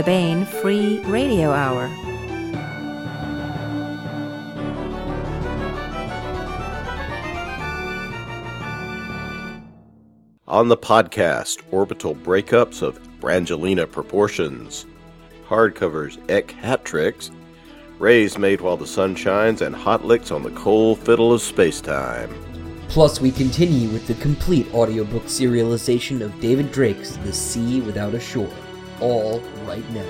the Baen Free Radio Hour. On the podcast, orbital breakups of Brangelina proportions, hardcovers Eck hat tricks, rays made while the sun shines, and hot licks on the cold fiddle of spacetime. Plus, we continue with the complete audiobook serialization of David Drake's The Sea Without a Shore, all right now.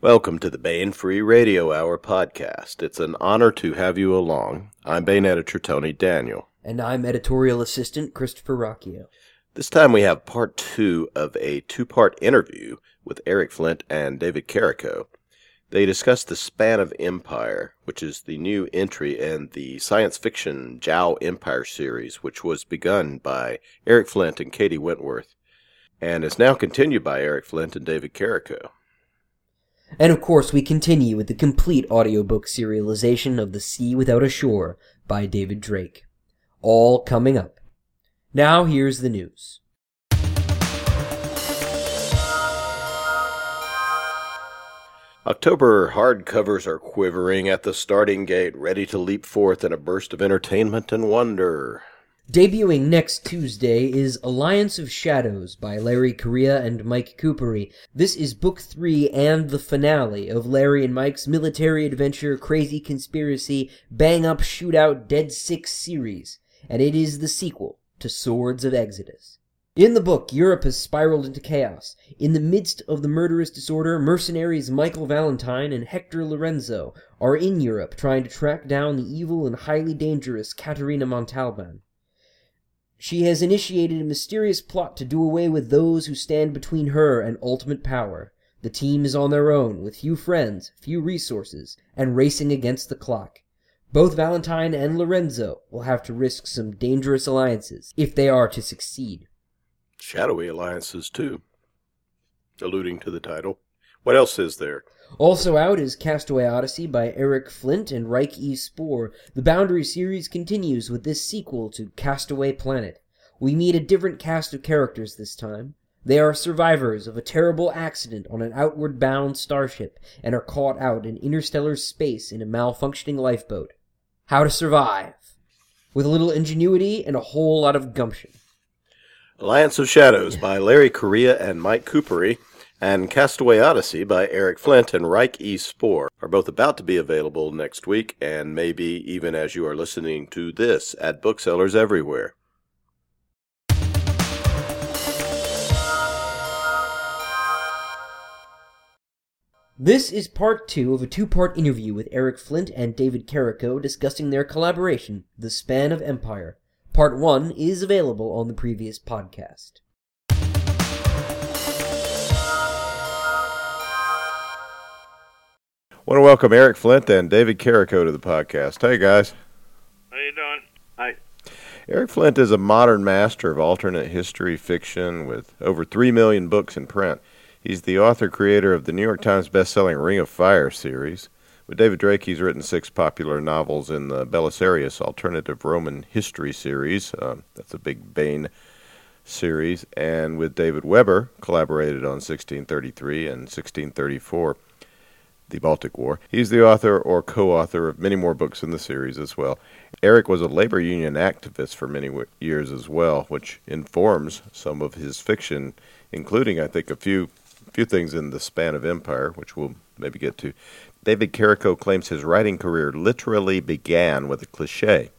Welcome to the Baen Free Radio Hour podcast. It's an honor to have you along. I'm Baen editor Tony Daniel. And I'm editorial assistant Christopher Rocchio. This time we have part two of a two part interview with Eric Flint and David Carrico. They discuss the span of empire, which is the new entry in the science fiction Jao Empire series, which was begun by Eric Flint and K.D. Wentworth, and is now continued by Eric Flint and David Carrico. And of course, we continue with the complete audiobook serialization of The Sea Without a Shore by David Drake. All coming up. Now here's the news. October hardcovers are quivering at the starting gate, ready to leap forth in a burst of entertainment and wonder. Debuting next Tuesday is Alliance of Shadows by Larry Correia and Mike Kupari. This is book three and the finale of Larry and Mike's military adventure, crazy conspiracy, bang up, shootout, dead six series, and it is the sequel to Swords of Exodus. In the book, Europe has spiraled into chaos. In the midst of the murderous disorder, mercenaries Michael Valentine and Hector Lorenzo are in Europe trying to track down the evil and highly dangerous Caterina Montalban. She has initiated a mysterious plot to do away with those who stand between her and ultimate power. The team is on their own, with few friends, few resources, and racing against the clock. Both Valentine and Lorenzo will have to risk some dangerous alliances if they are to succeed shadowy alliances too, alluding to the title. What else is there? Also out is Castaway Odyssey by Eric Flint and Ryk E. Spoor. The Boundary series continues with this sequel to Castaway Planet. We meet a different cast of characters this time. They are survivors of a terrible accident on an outward bound starship and are caught out in interstellar space in a malfunctioning lifeboat. How to survive. With a little ingenuity and a whole lot of gumption. Alliance of Shadows by Larry Correia and Mike Kupari, and Castaway Odyssey by Eric Flint and Ryk E. Spoor are both about to be available next week, and maybe even as you are listening to this at booksellers everywhere. This is part two of a two part interview with Eric Flint and David Carrico discussing their collaboration, The Span of Empire. Part 1 is available on the previous podcast. I want to welcome Eric Flint and David Carrico to the podcast. Hey, guys. How you doing? Hi. Eric Flint is a modern master of alternate history fiction with over 3 million books in print. He's the author creator of the New York Times bestselling Ring of Fire series. With David Drake, he's written six popular novels in the Belisarius Alternative Roman History series. Um, that's a big Baen series. And with David Weber, collaborated on 1633 and 1634, the Baltic War. He's the author or co author of many more books in the series as well. Eric was a labor union activist for many years as well, which informs some of his fiction, including, I think, a few few things in the span of empire, which we'll maybe get to. David Carrico claims his writing career literally began with a cliche.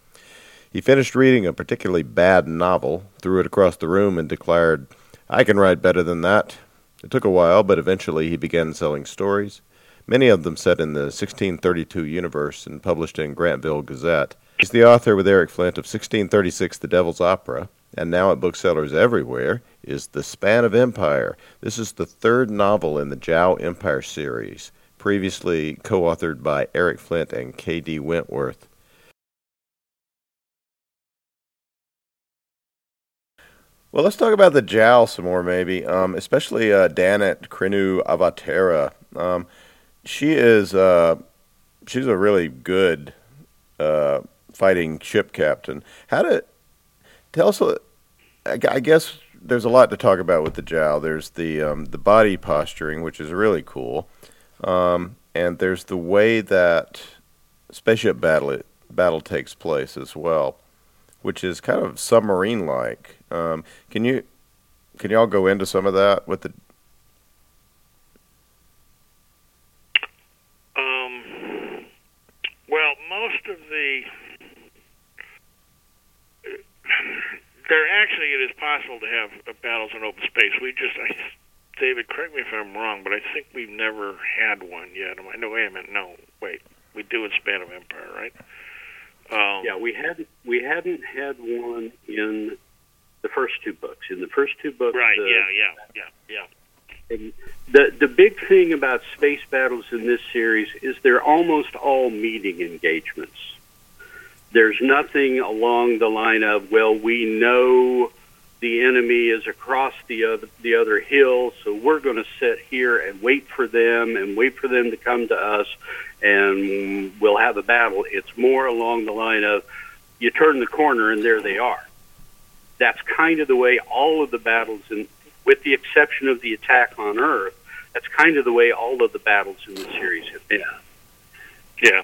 He finished reading a particularly bad novel, threw it across the room, and declared, I can write better than that. It took a while, but eventually he began selling stories, many of them set in the 1632 universe and published in Grantville Gazette. He's the author with Eric Flint of 1636 The Devil's Opera, and now at booksellers everywhere is The Span of Empire. This is the third novel in the Jao Empire series previously co authored by Eric Flint and K.D. Wentworth. Well, let's talk about the Jao some more, maybe, um, especially uh, Danit Krinu Avatara. Um, she is uh, she's a really good uh, fighting ship captain. How did tell us? I guess there's a lot to talk about with the Jao. There's the um, the body posturing, which is really cool, um, and there's the way that spaceship battle battle takes place as well, which is kind of submarine like. Um, can you can y'all go into some of that with the Um, well, most of the there actually it is possible to have battles in open space. We just, I, David, correct me if I'm wrong, but I think we've never had one yet. Am I, no, wait a minute, no, wait, we do in Span of Empire, right? Um, Yeah, we hadn't we hadn't had one in the first two books. In the first two books, Right. uh, yeah. Yeah. Yeah. Yeah. The the big thing about space battles in this series is they're almost all meeting engagements. There's nothing along the line of well, we know the enemy is across the other the other hill, so we're going to sit here and wait for them and wait for them to come to us, and we'll have a battle. It's more along the line of you turn the corner and there they are. That's kind of the way all of the battles in with the exception of the attack on Earth, that's kind of the way all of the battles in the series have been. Yeah.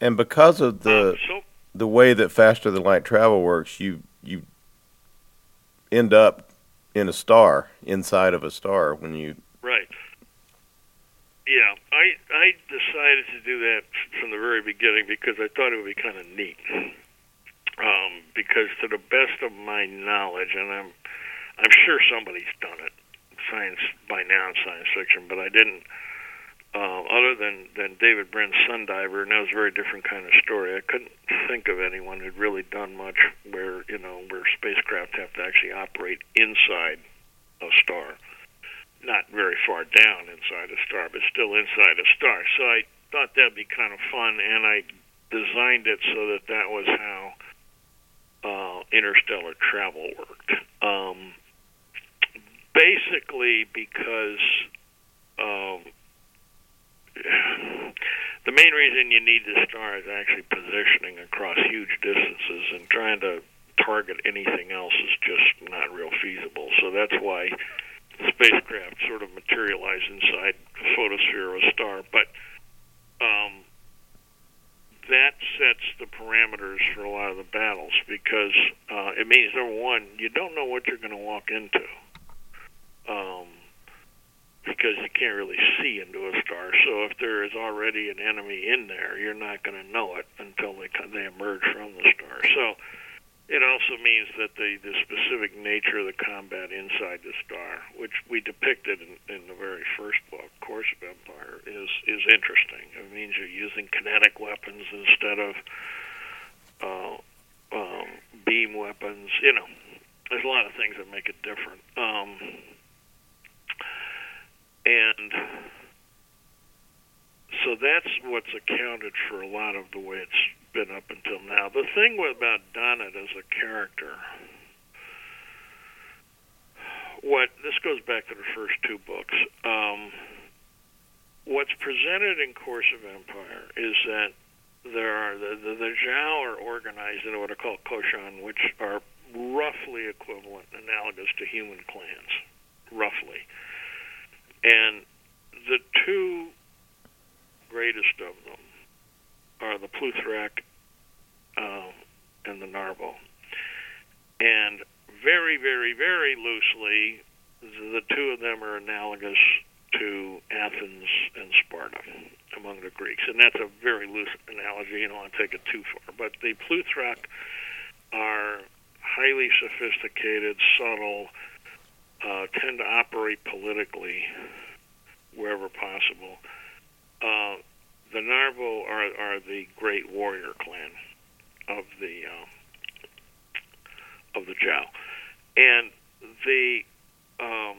and because of the Um, so the way that faster than light travel works, you you end up in a star inside of a star when you Right. Yeah, I I decided to do that from the very beginning because I thought it would be kind of neat. Um, because to the best of my knowledge, and I'm I'm sure somebody's done it, science by now in science fiction, but I didn't. Uh, other than than David Brin's Sundiver, and that was a very different kind of story. I couldn't think of anyone who'd really done much where you know where spacecraft have to actually operate inside a star not very far down inside a star, but still inside a star. So I thought that'd be kind of fun, and I designed it so that that was how uh, interstellar travel worked. Um, basically, because um, the main reason you need the star is actually positioning across huge distances, and trying to target anything else is just not real feasible. So that's why spacecraft sort of materialize inside the photosphere of a star. But um, that sets the parameters for a lot of the battles because uh, it means number one, you don't know what you're going to walk into. Um, because you can't really see into a star. So if there is already an enemy in there, you're not going to know it until they they emerge from the star. So it also means that the, the specific nature of the combat inside the star, which we depicted in, in the very first book, Course of Empire, is is interesting. It means you're using kinetic weapons instead of uh, um, beam weapons. You know, there's a lot of things that make it different. Um, and so that's what's accounted for a lot of the way it's been up until now. The thing about Donnet as a character, what this goes back to the first two books. Um, what's presented in Course of Empire is that there are the the, the Jao are organized into what are called kochan, which are roughly equivalent, analogous to human clans, roughly. And the two greatest of them are the Pluthrak um, and the Narvo. And very, very, very loosely, the two of them are analogous to Athens and Sparta among the Greeks. And that's a very loose analogy. You don't want to take it too far. But the Pluthrak are highly sophisticated, subtle, uh, tend to operate politically wherever possible. Uh, the Narvo are, are the great warrior clan of the uh, of the Jao, and the um,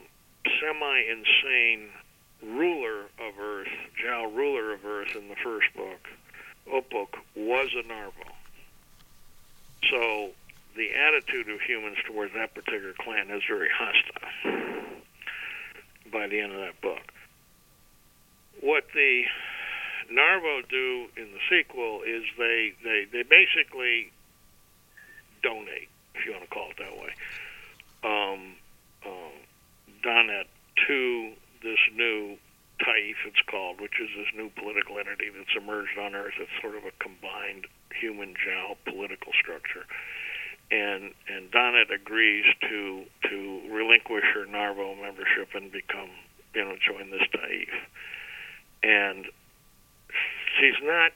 semi-insane ruler of Earth, Jao ruler of Earth in the first book, Oppuk, was a Narvo. So the attitude of humans towards that particular clan is very hostile by the end of that book. What the Narvo do in the sequel is they, they, they basically donate, if you want to call it that way. Um, Donnet to this new Taif, it's called, which is this new political entity that's emerged on Earth. It's sort of a combined human Jao political structure. And and Donnet agrees to to relinquish her Narvo membership and become, you know, join this Taif. And she's not.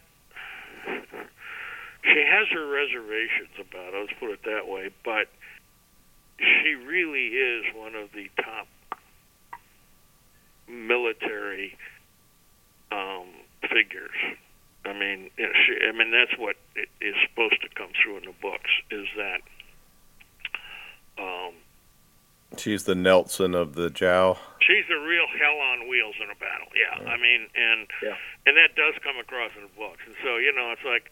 She has her reservations about it. Let's put it that way, but she really is one of the top military um, figures. I mean, you know, she, I mean that's what it is supposed to come through in the books is that um, she's the Nelson of the Jao. She's the real hell on wheels in a battle. Yeah, Yeah. I mean, and Yeah. and that does come across in the books. And so you know, it's like,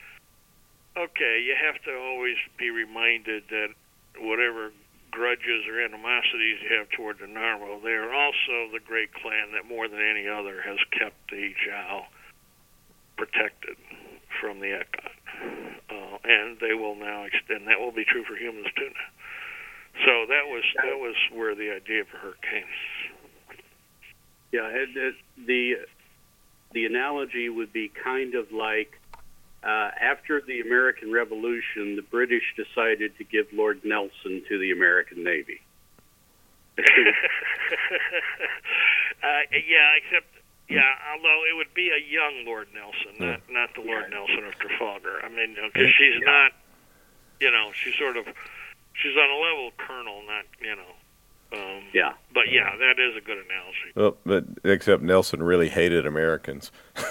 okay, you have to always be reminded that whatever grudges or animosities you have toward the Narvo, they are also the great clan that more than any other has kept the Jao protected from the Ekhat. Uh, and they will now extend. That will be true for humans too. Now. So that was that was where the idea for her came. Yeah, it, it, the the analogy would be kind of like uh, after the American Revolution, the British decided to give Lord Nelson to the American Navy. uh, yeah, except yeah, although it would be a young Lord Nelson, not not the Lord Nelson of Trafalgar. I mean, because she's not, you know, she's sort of she's on a level of colonel, not you know. Um, Yeah. But yeah, that is a good analogy. Well, but except Nelson really hated Americans.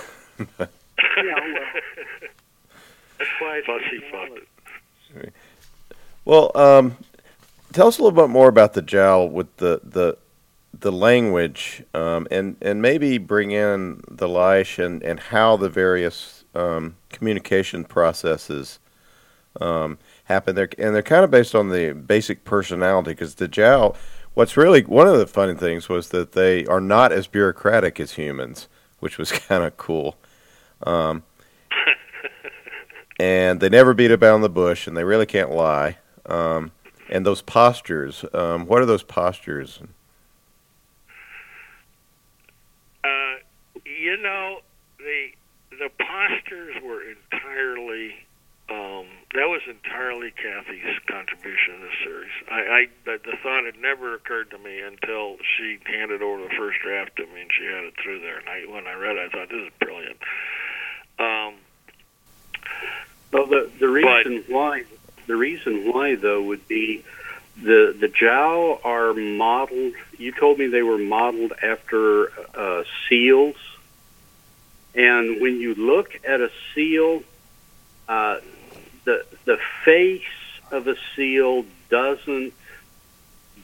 Yeah, well, that's why it's Fussy fucked it. Well, um, tell us a little bit more about the Jao with the the the language, um, and and maybe bring in the Lleix and and how the various um, communication processes um, happen. There, and they're kind of based on the basic personality because the Jao. What's really one of the funny things was that they are not as bureaucratic as humans, which was kind of cool. Um, and they never beat about the bush, and they really can't lie. Um, and those postures, um, what are those postures? Uh, you know, the the postures were entirely um, that was entirely Kathy's contribution in the series. I, I the, the thought had never occurred to me until she handed over the first draft to me and she had it through there. And I, when I read it, I thought this is brilliant. Um, Well, the the reason why the reason why though would be the the Jao are modeled. You told me they were modeled after uh, seals, and when you look at a seal, uh, the the face of a seal doesn't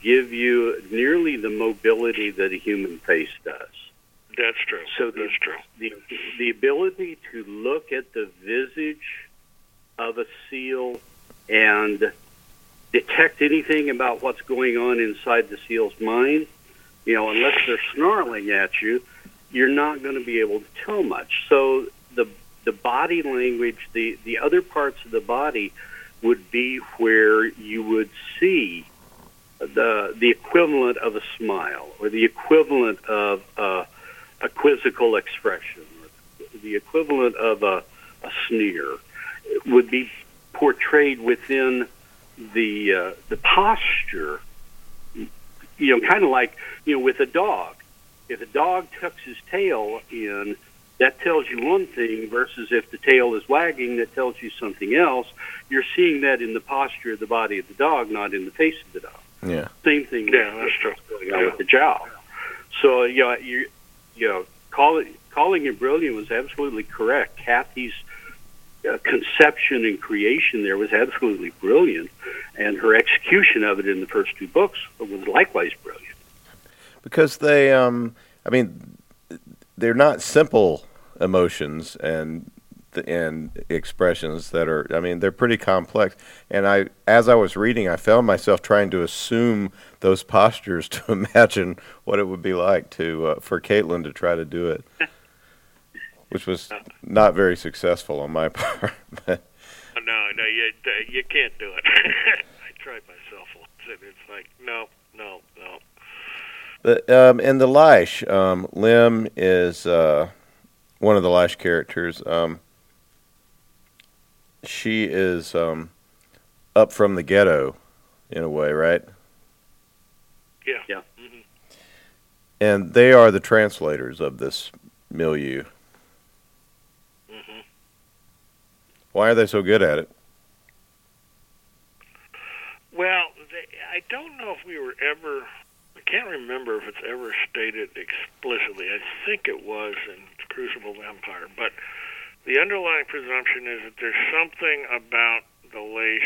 give you nearly the mobility that a human face does. that's true. So the, that's true. the the ability to look at the visage of a seal and detect anything about what's going on inside the seal's mind, you know, unless they're snarling at you, you're not going to be able to tell much. So the the body language, the the other parts of the body would be where you would see the the equivalent of a smile or the equivalent of a quizzical expression or the equivalent of a, a sneer would be portrayed within the uh, the posture you know kind of like you know with a dog if a dog tucks his tail in that tells you one thing versus if the tail is wagging that tells you something else you're seeing that in the posture of the body of the dog not in the face of the dog Yeah. same thing Yeah, that's true. going on with the Jao. So you know, you you know, call it, calling it brilliant was absolutely correct. Kathy's uh, conception and creation there was absolutely brilliant, and her execution of it in the first two books was likewise brilliant. Because they um i mean they're not simple emotions and and expressions that are i mean they're pretty complex and i as i was reading i found myself trying to assume those postures to imagine what it would be like to uh, for caitlin to try to do it which was not very successful on my part but No, no, you you can't do it. I tried myself once, and it's like no, no, no. But um, and the Lleix, um, Lim is uh, one of the Lleix characters. Um, she is um, up from the ghetto, in a way, right? Yeah. Yeah. hmm And they are the translators of this milieu. hmm Why are they so good at it? Well, they, I don't know if we were ever. Can't remember if it's ever stated explicitly. I think it was in Crucible Empire, but the underlying presumption is that there's something about the Lleix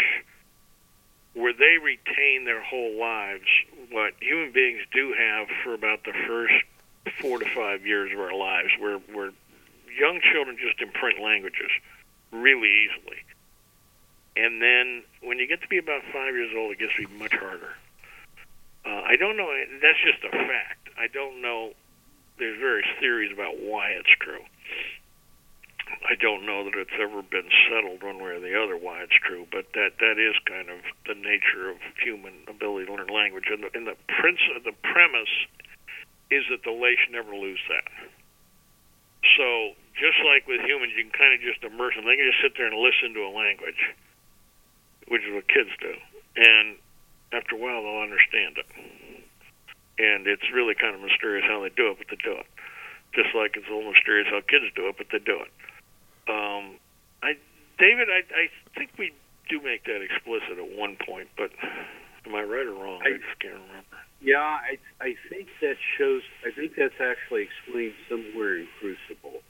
where they retain their whole lives what human beings do have for about the first four to five years of our lives, where where young children just imprint languages really easily. And then when you get to be about five years old, it gets to be much harder. Uh, I don't know. That's just a fact. I don't know. There's various theories about why it's true. I don't know that it's ever been settled one way or the other why it's true, but that that is kind of the nature of human ability to learn language. And the, and the prince, the premise is that the Lleix never lose that. So just like with humans, you can kind of just immerse them. They can just sit there and listen to a language, which is what kids do, and after a while they'll understand it. And it's really kind of mysterious how they do it, but they do it. Just like it's a little mysterious how kids do it, but they do it. Um, I, David, I, I think we do make that explicit at one point, but am I right or wrong? I, I- just can't remember. Yeah, I I think that shows. I think that's actually explained somewhere in Crucible.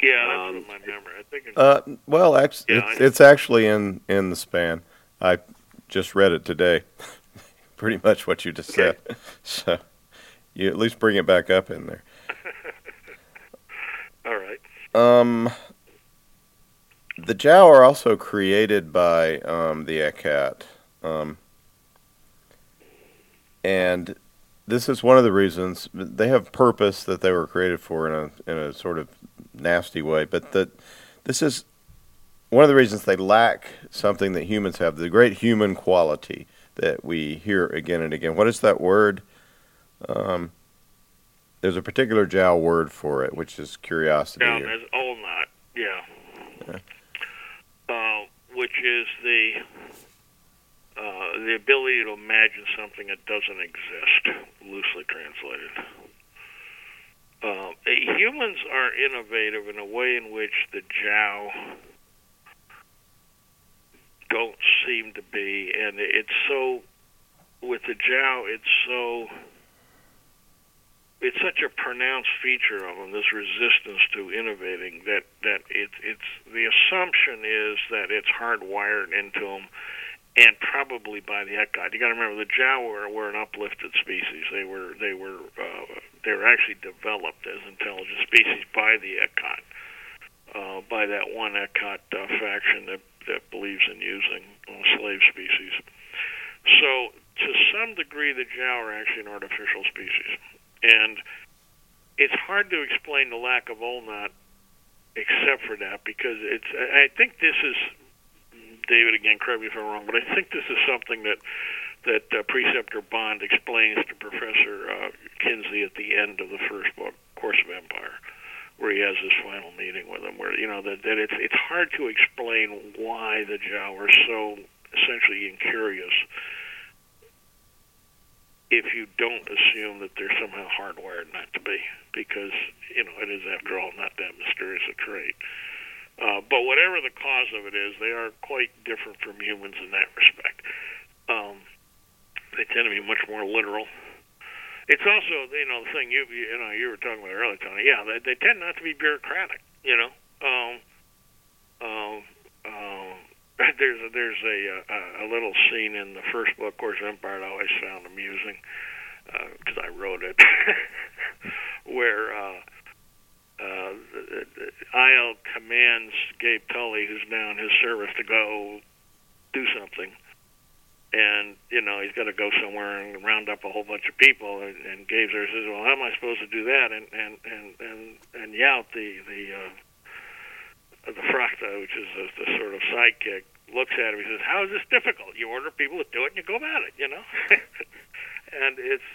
Yeah, that's Um, what my memory. I think. It's, Uh, well, actually, Yeah, it's, it's actually in in the span. I just read it today. Pretty much what you just said. So you at least bring it back up in there. all right. Um, the Jao are also created by um, the Ekhat. Um, and this is one of the reasons they have purpose that they were created for in a in a sort of nasty way. But that this is one of the reasons they lack something that humans have the great human quality that we hear again and again. What is that word? Um, there's a particular Jao word for it, which is curiosity. Down or- as all not, yeah. Yeah. Uh, which is the uh, the ability to imagine something that doesn't exist, loosely translated. Uh, humans are innovative in a way in which the Jao don't seem to be, and it's so with the Jao, it's so it's such a pronounced feature of them, this resistance to innovating, that that it, it's the assumption is that it's hardwired into them, and probably by the Ekhat. You got to remember the Jao were, were an uplifted species. They were they were uh, they were actually developed as intelligent species by the Ekhat, uh, by that one Ekhat uh, faction that that believes in using uh, slave species. So to some degree, the Jao are actually an artificial species and it's hard to explain the lack of ulnat except for that because it's I think this is David again correct me if I'm wrong but I think this is something that that uh, preceptor Bond explains to Professor uh, Kinsey at the end of the first book Course of Empire where he has his final meeting with him where you know that, that it's it's hard to explain why the Jao are so essentially incurious if you don't assume that they're somehow hardwired not to be, because you know it is after all not that mysterious a trait. Uh, but whatever the cause of it is, they are quite different from humans in that respect. Um, they tend to be much more literal. It's also you know the thing you you know you were talking about earlier, Tony. Yeah, they, they tend not to be bureaucratic. You know. Um, um, um, there's a, there's a, a a little scene in the first book, Course of Empire, I always found amusing because I wrote it, where uh, uh, Aille commands Gabe Tully, who's now in his service, to go do something, and you know he's got to go somewhere and round up a whole bunch of people, and, and Gabe says, "Well, how am I supposed to do that?" And and and and and Yaut, the the uh, the fraghta, which is the, the sort of sidekick, looks at him. He says, "How is this difficult? You order people to do it, and you go about it, you know." and it's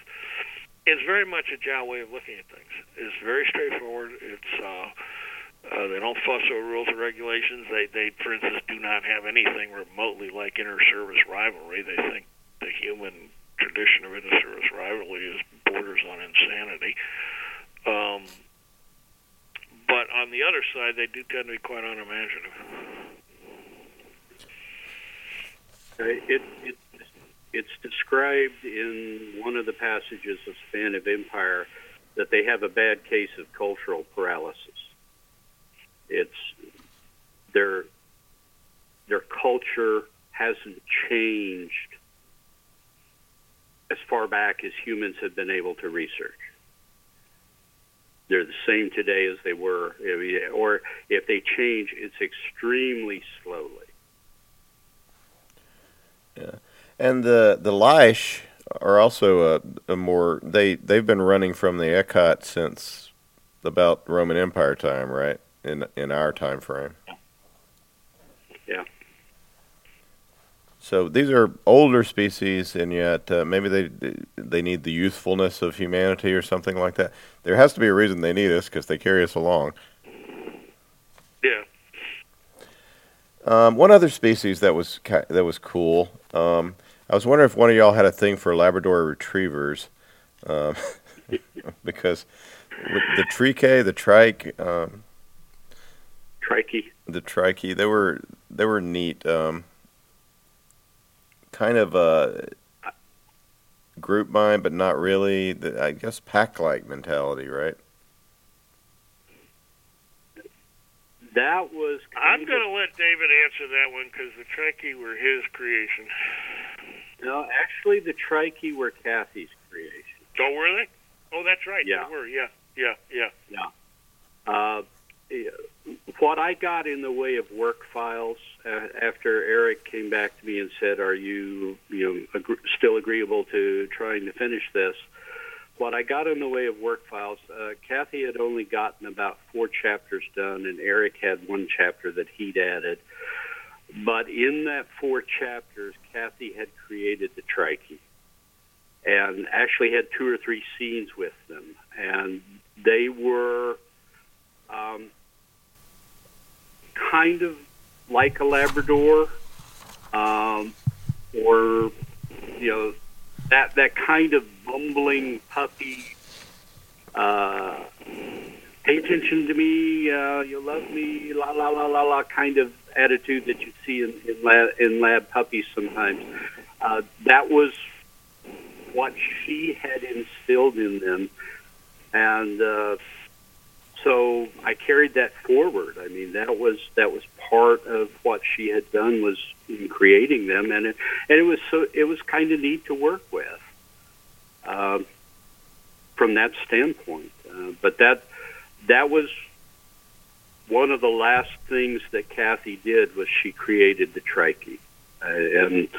it's very much a Jao way of looking at things. It's very straightforward. It's uh, uh, they don't fuss over rules and regulations. They, they, for instance, do not have anything remotely like inter-service rivalry. They think the human tradition of inter-service rivalry is borders on insanity. Um, but on the other side, they do tend to be quite unimaginative. Uh, it, it, it's described in one of the passages of Span of Empire that they have a bad case of cultural paralysis. It's their their culture hasn't changed as far back as humans have been able to research. They're the same today as they were, or if they change, it's extremely slowly. Yeah, and the the Lleix are also a, a more they they've been running from the Ekhat since about Roman Empire time, right? In in our time frame. Yeah. So these are older species, and yet uh, maybe they they need the youthfulness of humanity or something like that. There has to be a reason they need us because they carry us along. Yeah. Um, one other species that was that was cool. Um, I was wondering if one of y'all had a thing for Labrador retrievers, um, because the trike, the trike, um, trike, the trike, they were they were neat. Um, kind of a group mind, but not really. The, I guess pack-like mentality, right? That was. I'm going to let David answer that one because the trike were his creation. No, actually, the trike were Kathy's creation. Oh, were they? Oh, that's right. Yeah. They were. Yeah. Yeah. Yeah. Yeah. Uh, what I got in the way of work files uh, after Eric came back to me and said, "Are you, you know, ag- still agreeable to trying to finish this?" What I got in the way of work files, uh, Kathy had only gotten about four chapters done, and Eric had one chapter that he'd added. But in that four chapters, Kathy had created the trike and actually had two or three scenes with them, and they were um, kind of like a Labrador, um, or you know that that kind of bumbling puppy. Uh, pay attention to me. Uh, you love me. La la la la la. Kind of attitude that you see in in lab, in lab puppies sometimes. Uh, that was what she had instilled in them, and uh, so I carried that forward. I mean, that was that was part of what she had done was in creating them, and it, and it was so it was kind of neat to work with uh, from that standpoint. Uh, but that that was one of the last things that Kathy did was she created the trike, uh, and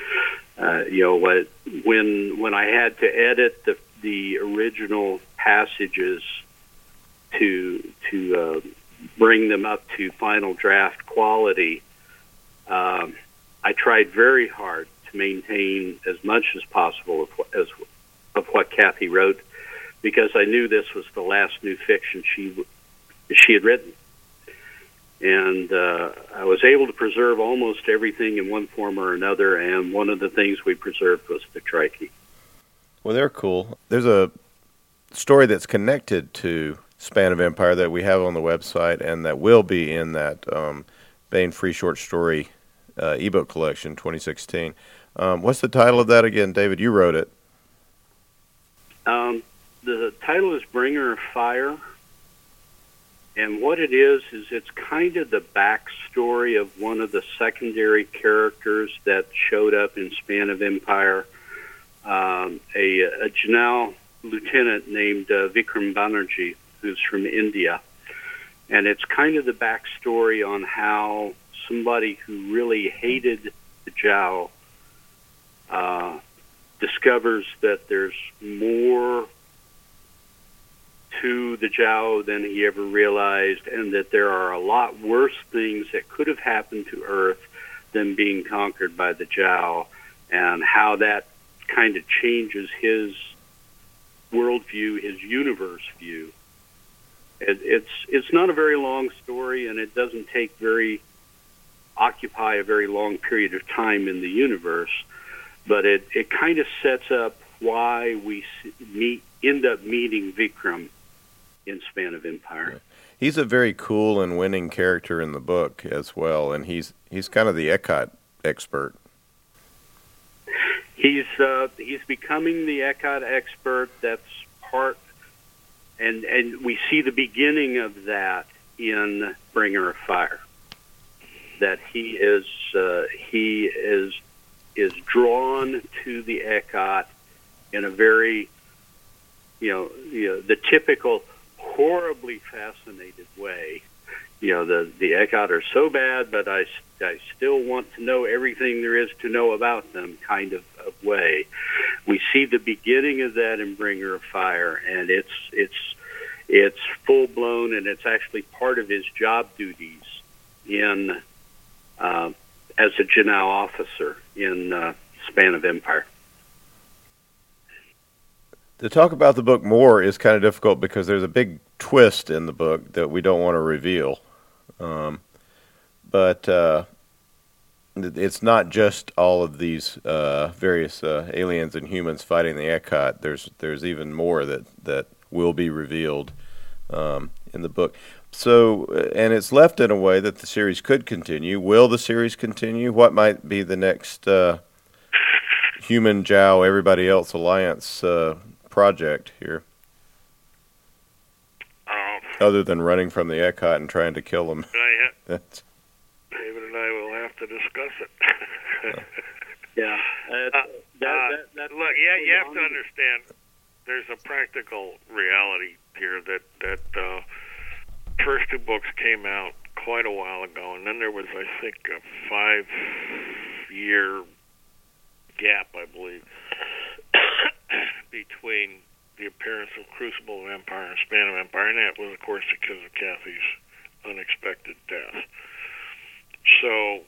uh, you know what when when I had to edit the the original passages to to uh, bring them up to final draft quality, um, I tried very hard to maintain as much as possible of, as, of what Kathy wrote, because I knew this was the last new fiction she she had written, and uh, I was able to preserve almost everything in one form or another. And one of the things we preserved was the trike. Well, they're cool. There's a story that's connected to Span of Empire that we have on the website and that will be in that um, Free Short Story uh, ebook collection 2016. Um, what's the title of that again, David? You wrote it. Um, the title is Bringer of Fire. And what it is, is it's kind of the backstory of one of the secondary characters that showed up in Span of Empire, um, a, a Janelle lieutenant named uh, Vikram Banerjee, who's from India. And it's kind of the backstory on how somebody who really hated the Jao uh, discovers that there's more to the Jao than he ever realized, and that there are a lot worse things that could have happened to Earth than being conquered by the Jao, and how that kind of changes his worldview, his universe view. It, it's it's not a very long story, and it doesn't take very occupy a very long period of time in the universe, but it, it kind of sets up why we meet end up meeting Vikram in Span of Empire. He's a very cool and winning character in the book as well, and he's he's kind of the Ekhat expert. He's uh, he's becoming the Ekhat expert. That's part, and and we see the beginning of that in Bringer of Fire. That he is uh, he is is drawn to the Ekhat in a very you know, you know the typical horribly fascinated way. You know, the the Ekhat are so bad, but I, I still want to know everything there is to know about them kind of, of way. We see the beginning of that in Bringer of Fire, and it's it's it's full blown, and it's actually part of his job duties in uh, as a jinau officer in uh, Span of Empire. To talk about the book more is kind of difficult because there's a big twist in the book that we don't want to reveal. Um, but uh, it's not just all of these uh, various uh, aliens and humans fighting the Ekhat. There's there's even more that that will be revealed um, in the book. So, and it's left in a way that the series could continue. Will the series continue? What might be the next uh, human Jao, everybody else alliance uh, project here? Other than running from the Ekhat and trying to kill them. I ha- That's, David and I will have to discuss it. Yeah, uh, that, Uh, that, that, that's Look, yeah, you have to understand. There's a practical reality here that that uh, first two books came out quite a while ago, and then there was, I think, a five-year gap, I believe, between the appearance of Crucible of Empire and Span of Empire, and that was, of course, because of Kathy's unexpected death. So,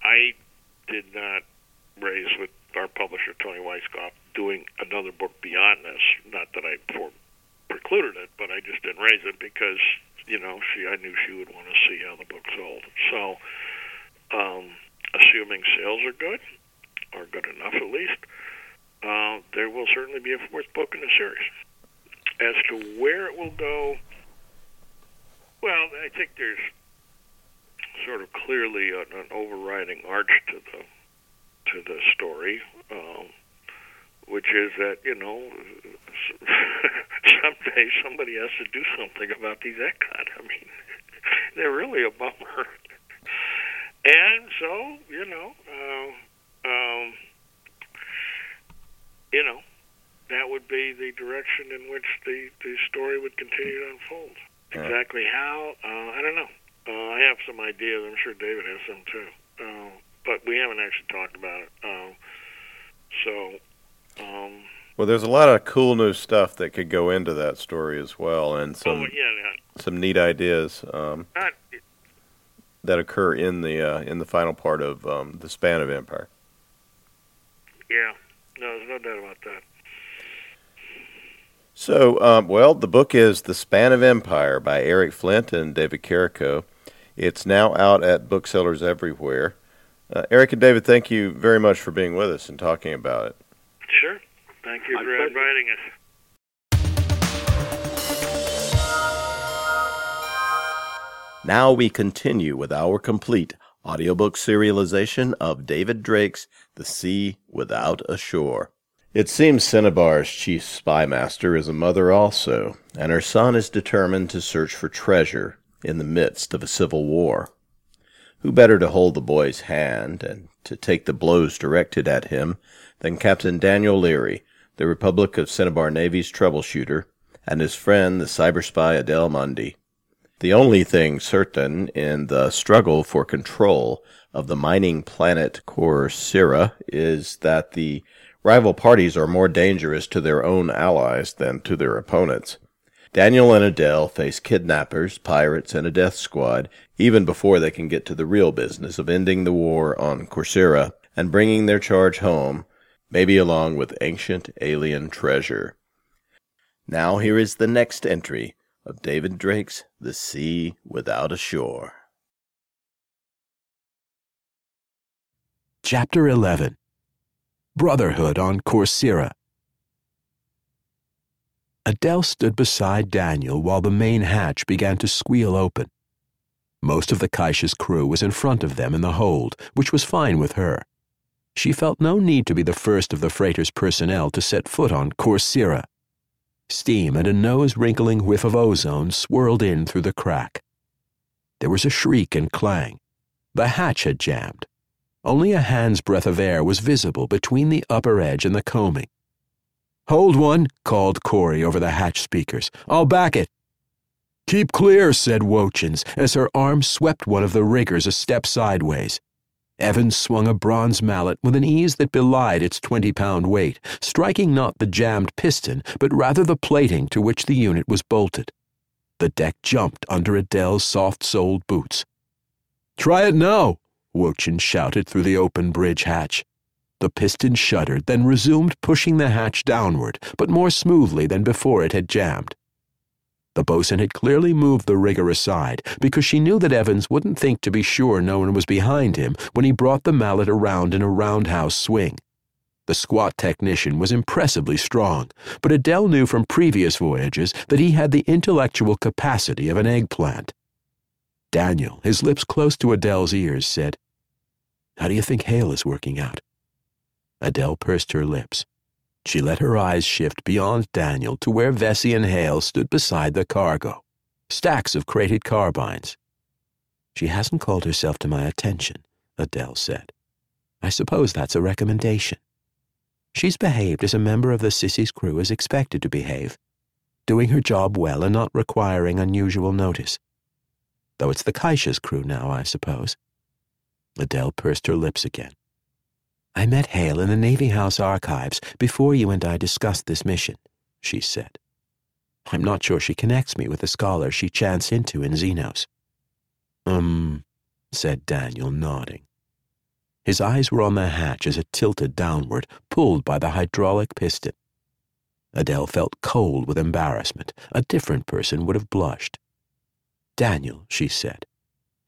I did not raise with our publisher Toni Weisskopf doing another book beyond this. Not that I precluded it, but I just didn't raise it because you know she I knew she would want to see how the book sold. So, um, assuming sales are good or good enough at least, there will certainly be a fourth book in the series. As to where it will go, well, I think there's sort of clearly an, an overriding arch to the to the story, um, which is that you know someday somebody has to do something about these Ekhat. I mean, they're really a bummer. And so you know, uh, um, you know, that would be the direction in which the the story would continue to unfold. Exactly how, uh, I don't know. Uh, I have some ideas. I'm sure David has some too. Uh, but we haven't actually talked about it. Um, so, um, well, there's a lot of cool new stuff that could go into that story as well, and oh, some yeah, yeah. some neat ideas um, that occur in the uh, in the final part of um, the span of Empire. yeah. No, there's no doubt about that. So, um, well, the book is The Span of Empire by Eric Flint and David Carrico. It's now out at booksellers everywhere. Uh, Eric and David, thank you very much for being with us and talking about it. Sure. Thank you My for pleasure. inviting us. Now we continue with our complete audiobook serialization of David Drake's The Sea Without a Shore. It seems Cinnabar's chief spy master is a mother also, and her son is determined to search for treasure in the midst of a civil war. Who better to hold the boy's hand and to take the blows directed at him than Captain Daniel Leary, the Republic of Cinnabar Navy's troubleshooter, and his friend the cyber spy Adele Mundy. The only thing certain in the struggle for control of the mining planet Corsaira is that the rival parties are more dangerous to their own allies than to their opponents. Daniel and Adele face kidnappers, pirates, and a death squad even before they can get to the real business of ending the war on Corsaira and bringing their charge home, maybe along with ancient alien treasure. Now here is the next entry of David Drake's The Sea Without a Shore. Chapter 11 Brotherhood on Corcyra. Adele stood beside Daniel while the main hatch began to squeal open. Most of the Kaisha's crew was in front of them in the hold, which was fine with her. She felt no need to be the first of the freighter's personnel to set foot on Corcyra. Steam and a nose-wrinkling whiff of ozone swirled in through the crack. There was a shriek and clang. The hatch had jammed. Only a hand's breadth of air was visible between the upper edge and the coaming. Hold one, called Cory over the hatch speakers. I'll back it. Keep clear, said Woetjans, as her arm swept one of the riggers a step sideways. Evans swung a bronze mallet with an ease that belied its 20 pound weight, striking not the jammed piston, but rather the plating to which the unit was bolted. The deck jumped under Adele's soft soled boots. Try it now, Woetjans shouted through the open bridge hatch. The piston shuddered, then resumed pushing the hatch downward, but more smoothly than before it had jammed. The bosun had clearly moved the rigger aside because she knew that Evans wouldn't think to be sure no one was behind him when he brought the mallet around in a roundhouse swing. The squat technician was impressively strong, but Adele knew from previous voyages that he had the intellectual capacity of an eggplant. Daniel, his lips close to Adele's ears, said, How do you think Hale is working out? Adele pursed her lips. She let her eyes shift beyond Daniel to where Vesey and Hale stood beside the cargo, stacks of crated carbines. She hasn't called herself to my attention, Adele said. I suppose that's a recommendation. She's behaved as a member of the Sissy's crew is expected to behave, doing her job well and not requiring unusual notice. Though it's the Kaisha's crew now, I suppose. Adele pursed her lips again. I met Hale in the Navy House archives before you and I discussed this mission, she said. I'm not sure she connects me with the scholar she chanced into in Xenos. Um, said Daniel, nodding. His eyes were on the hatch as it tilted downward, pulled by the hydraulic piston. Adele felt cold with embarrassment. A different person would have blushed. Daniel, she said.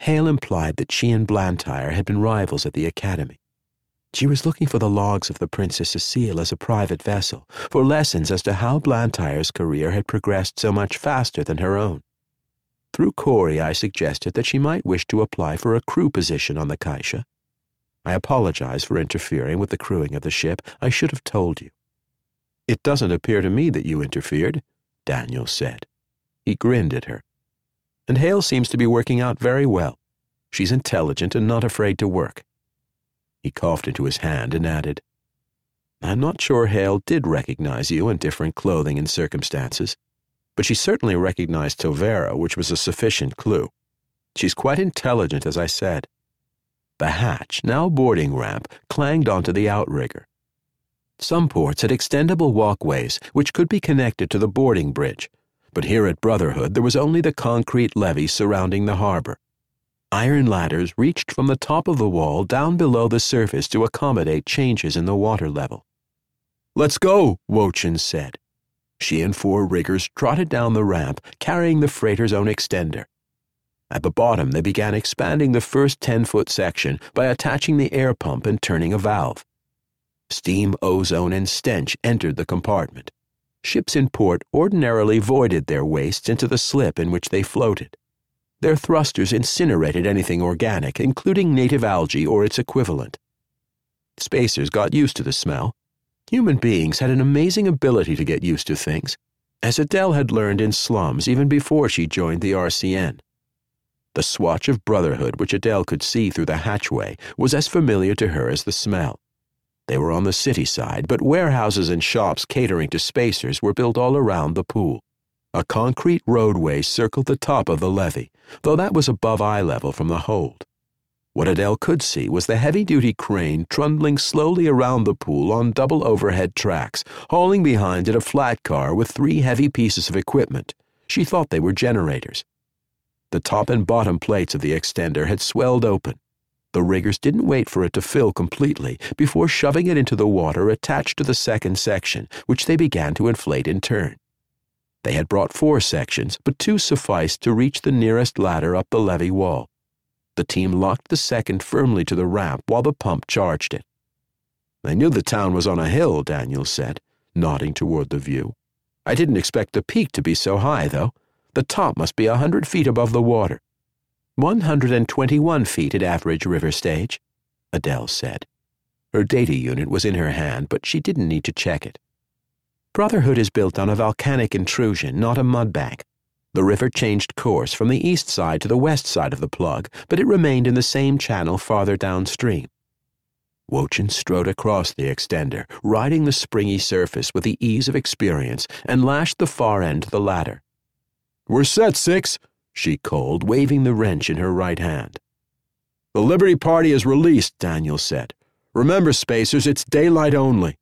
Hale implied that she and Blantyre had been rivals at the academy. She was looking for the logs of the Princess Cecile as a private vessel, for lessons as to how Blantyre's career had progressed so much faster than her own. Through Cory, I suggested that she might wish to apply for a crew position on the Kaisha. I apologize for interfering with the crewing of the ship. I should have told you. It doesn't appear to me that you interfered, Daniel said. He grinned at her. And Hale seems to be working out very well. She's intelligent and not afraid to work. He coughed into his hand and added, I'm not sure Hale did recognize you in different clothing and circumstances, but she certainly recognized Tovera, which was a sufficient clue. She's quite intelligent, as I said. The hatch, now boarding ramp, clanged onto the outrigger. Some ports had extendable walkways which could be connected to the boarding bridge, but here at Brotherhood there was only the concrete levee surrounding the harbor. Iron ladders reached from the top of the wall down below the surface to accommodate changes in the water level. Let's go, Woetjans said. She and four riggers trotted down the ramp, carrying the freighter's own extender. At the bottom, they began expanding the first 10 foot section by attaching the air pump and turning a valve. Steam, ozone, and stench entered the compartment. Ships in port ordinarily voided their wastes into the slip in which they floated. Their thrusters incinerated anything organic, including native algae or its equivalent. Spacers got used to the smell. Human beings had an amazing ability to get used to things, as Adele had learned in slums even before she joined the RCN. The swatch of brotherhood which Adele could see through the hatchway was as familiar to her as the smell. They were on the city side, but warehouses and shops catering to spacers were built all around the pool. A concrete roadway circled the top of the levee, though that was above eye level from the hold. What Adele could see was the heavy duty crane trundling slowly around the pool on double overhead tracks, hauling behind it a flat car with three heavy pieces of equipment. She thought they were generators. The top and bottom plates of the extender had swelled open. The riggers didn't wait for it to fill completely before shoving it into the water attached to the second section, which they began to inflate in turn. They had brought four sections, but two sufficed to reach the nearest ladder up the levee wall. The team locked the second firmly to the ramp while the pump charged it. I knew the town was on a hill, Daniel said, nodding toward the view. I didn't expect the peak to be so high, though. The top must be a hundred feet above the water. 121 feet at average river stage, Adele said. Her data unit was in her hand, but she didn't need to check it. Brotherhood is built on a volcanic intrusion, not a mudbank. The river changed course from the east side to the west side of the plug, but it remained in the same channel farther downstream. Woetjans strode across the extender, riding the springy surface with the ease of experience, and lashed the far end to the ladder. We're set, Six, she called, waving the wrench in her right hand. The Liberty Party is released, Daniel said. Remember, Spacers, it's daylight only.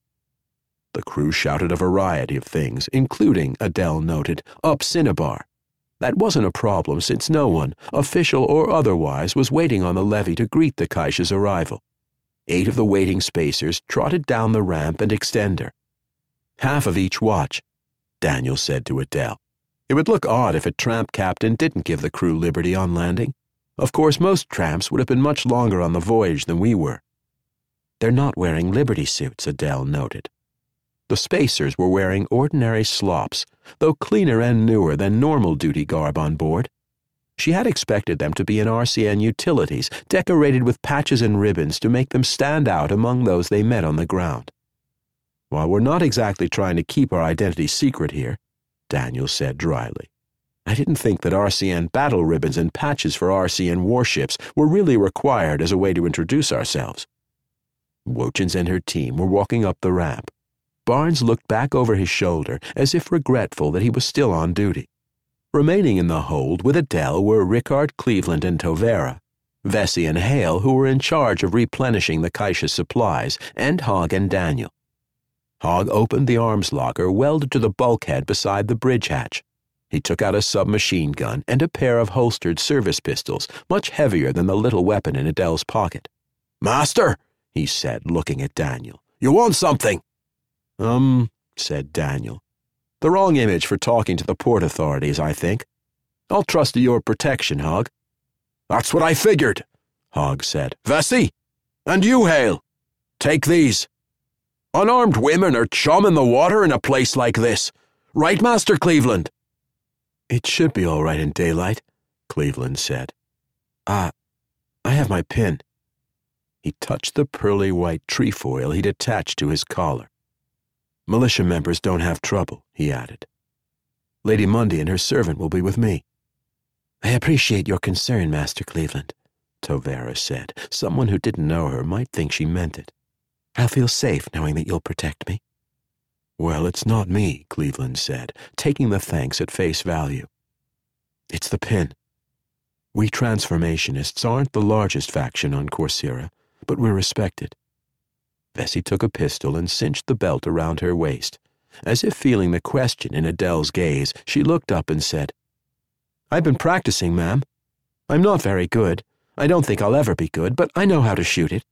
The crew shouted a variety of things, including, Adele noted, up Cinnabar. That wasn't a problem since no one, official or otherwise, was waiting on the levee to greet the Kaisha's arrival. Eight of the waiting spacers trotted down the ramp and extender. Half of each watch, Daniel said to Adele. It would look odd if a tramp captain didn't give the crew liberty on landing. Of course, most tramps would have been much longer on the voyage than we were. They're not wearing Liberty suits, Adele noted. The spacers were wearing ordinary slops, though cleaner and newer than normal duty garb on board. She had expected them to be in RCN utilities, decorated with patches and ribbons to make them stand out among those they met on the ground. While we're not exactly trying to keep our identity secret here, Daniel said dryly, I didn't think that RCN battle ribbons and patches for RCN warships were really required as a way to introduce ourselves. Woetjans and her team were walking up the ramp. Barnes looked back over his shoulder as if regretful that he was still on duty. Remaining in the hold with Adele were Rickard Cleveland and Tovera, Vesey and Hale, who were in charge of replenishing the Kaisha's supplies, and Hogg and Daniel. Hogg opened the arms locker welded to the bulkhead beside the bridge hatch. He took out a submachine gun and a pair of holstered service pistols, much heavier than the little weapon in Adele's pocket. Master, he said, looking at Daniel. You want something? Um, said Daniel. The wrong image for talking to the port authorities, I think. I'll trust to your protection, Hogg. That's what I figured, Hogg said. Vesey? And you, Hale? Take these. Unarmed women are chum in the water in a place like this. Right, Master Cleveland? It should be all right in daylight, Cleveland said. Ah, I have my pin. He touched the pearly white trefoil he'd attached to his collar. Militia members don't have trouble, he added. Lady Mundy and her servant will be with me. I appreciate your concern, Master Cleveland, Tovera said. Someone who didn't know her might think she meant it. I'll feel safe knowing that you'll protect me. Well, it's not me, Cleveland said, taking the thanks at face value. It's the pin. We transformationists aren't the largest faction on Corcyra, but we're respected. Vesey took a pistol and cinched the belt around her waist. As if feeling the question in Adele's gaze, she looked up and said, I've been practicing, ma'am. I'm not very good. I don't think I'll ever be good, but I know how to shoot it.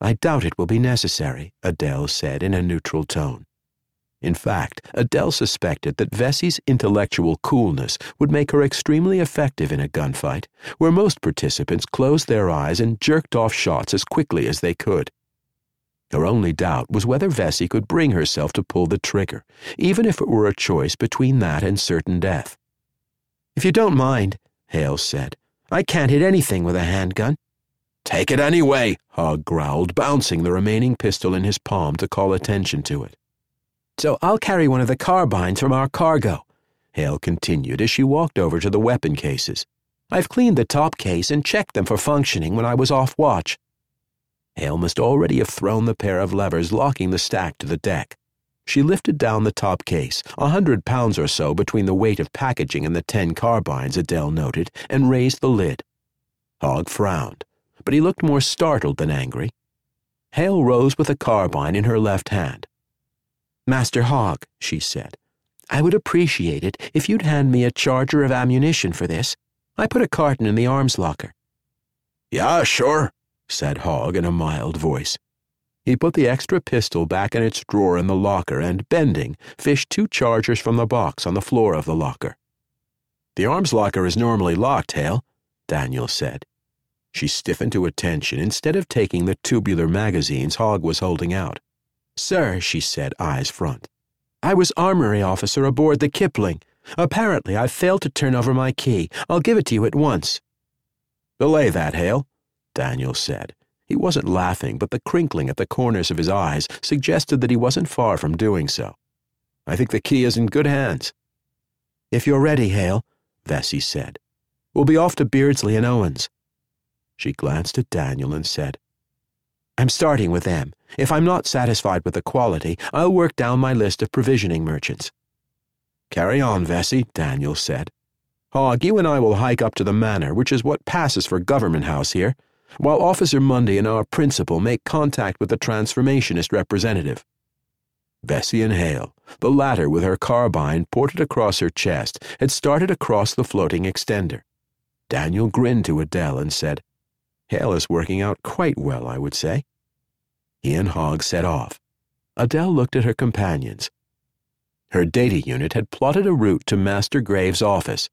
I doubt it will be necessary, Adele said in a neutral tone. In fact, Adele suspected that Vesey's intellectual coolness would make her extremely effective in a gunfight, where most participants closed their eyes and jerked off shots as quickly as they could. Her only doubt was whether Vesey could bring herself to pull the trigger, even if it were a choice between that and certain death. If you don't mind, Hale said, I can't hit anything with a handgun. Take it anyway, Hogg growled, bouncing the remaining pistol in his palm to call attention to it. So I'll carry one of the carbines from our cargo, Hale continued as she walked over to the weapon cases. I've cleaned the top case and checked them for functioning when I was off watch. Hale must already have thrown the pair of levers locking the stack to the deck. She lifted down the top case, a hundred pounds or so between the weight of packaging and the ten carbines, Adele noted, and raised the lid. Hogg frowned, but he looked more startled than angry. Hale rose with a carbine in her left hand. Master Hogg, she said, I would appreciate it if you'd hand me a charger of ammunition for this. I put a carton in the arms locker. Yeah, sure, said Hogg in a mild voice. He put the extra pistol back in its drawer in the locker and, bending, fished two chargers from the box on the floor of the locker. The arms locker is normally locked, Hale, Daniel said. She stiffened to attention instead of taking the tubular magazines Hogg was holding out. Sir, she said, eyes front. I was armory officer aboard the Kipling. Apparently, I failed to turn over my key. I'll give it to you at once. Belay that, Hale, Daniel said. He wasn't laughing, but the crinkling at the corners of his eyes suggested that he wasn't far from doing so. I think the key is in good hands. If you're ready, Hale, Vesey said. We'll be off to Beardsley and Owens. She glanced at Daniel and said, I'm starting with them. If I'm not satisfied with the quality, I'll work down my list of provisioning merchants. Carry on, Vesey, Daniel said. Hogg, you and I will hike up to the manor, which is what passes for government house here, while Officer Mundy and our principal make contact with the transformationist representative. Vesey and Hale, the latter with her carbine ported across her chest, had started across the floating extender. Daniel grinned to Adele and said, Hale is working out quite well, I would say. He and Hogg set off. Adele looked at her companions. Her data unit had plotted a route to Master Graves' office,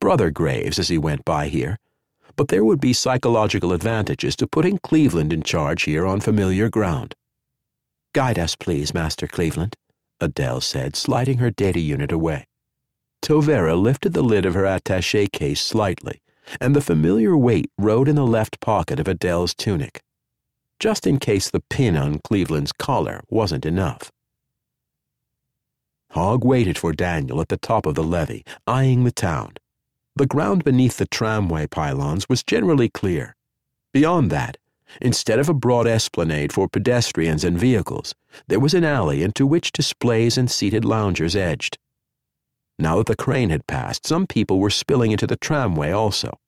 Brother Graves as he went by here, but there would be psychological advantages to putting Cleveland in charge here on familiar ground. Guide us, please, Master Cleveland, Adele said, sliding her data unit away. Tovera lifted the lid of her attache case slightly, and the familiar weight rode in the left pocket of Adele's tunic, just in case the pin on Cleveland's collar wasn't enough. Hogg waited for Daniel at the top of the levee, eyeing the town. The ground beneath the tramway pylons was generally clear. Beyond that, Instead of a broad esplanade for pedestrians and vehicles, there was an alley into which displays and seated loungers edged. Now that the crane had passed, some people were spilling into the tramway also.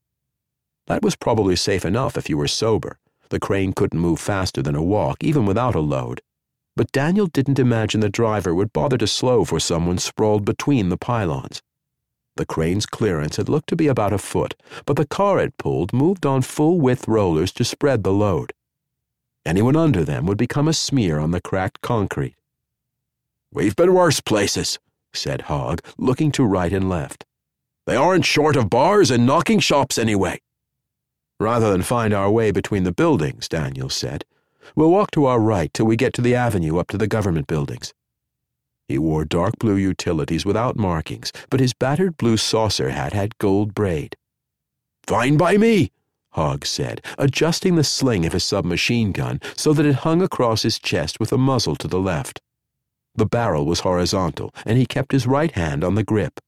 That was probably safe enough if you were sober. The crane couldn't move faster than a walk, even without a load. But Daniel didn't imagine the driver would bother to slow for someone sprawled between the pylons. The crane's clearance had looked to be about a foot, but the car it pulled moved on full width rollers to spread the load. Anyone under them would become a smear on the cracked concrete. We've been worse places, said Hogg, looking to right and left. They aren't short of bars and knocking shops anyway. Rather than find our way between the buildings, Daniel said, we'll walk to our right till we get to the avenue up to the government buildings. He wore dark blue utilities without markings, but his battered blue saucer hat had gold braid. Fine by me, Hogg said, adjusting the sling of his submachine gun so that it hung across his chest with the muzzle to the left. The barrel was horizontal, and he kept his right hand on the grip.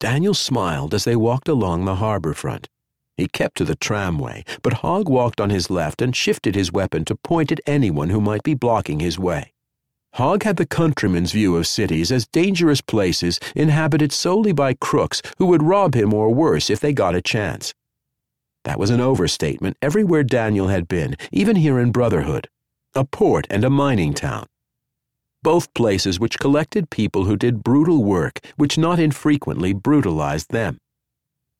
Daniel smiled as they walked along the harbor front. He kept to the tramway, but Hogg walked on his left and shifted his weapon to point at anyone who might be blocking his way. Hogg had the countryman's view of cities as dangerous places inhabited solely by crooks who would rob him or worse if they got a chance. That was an overstatement everywhere Daniel had been, even here in Brotherhood, a port and a mining town. Both places which collected people who did brutal work, which not infrequently brutalized them.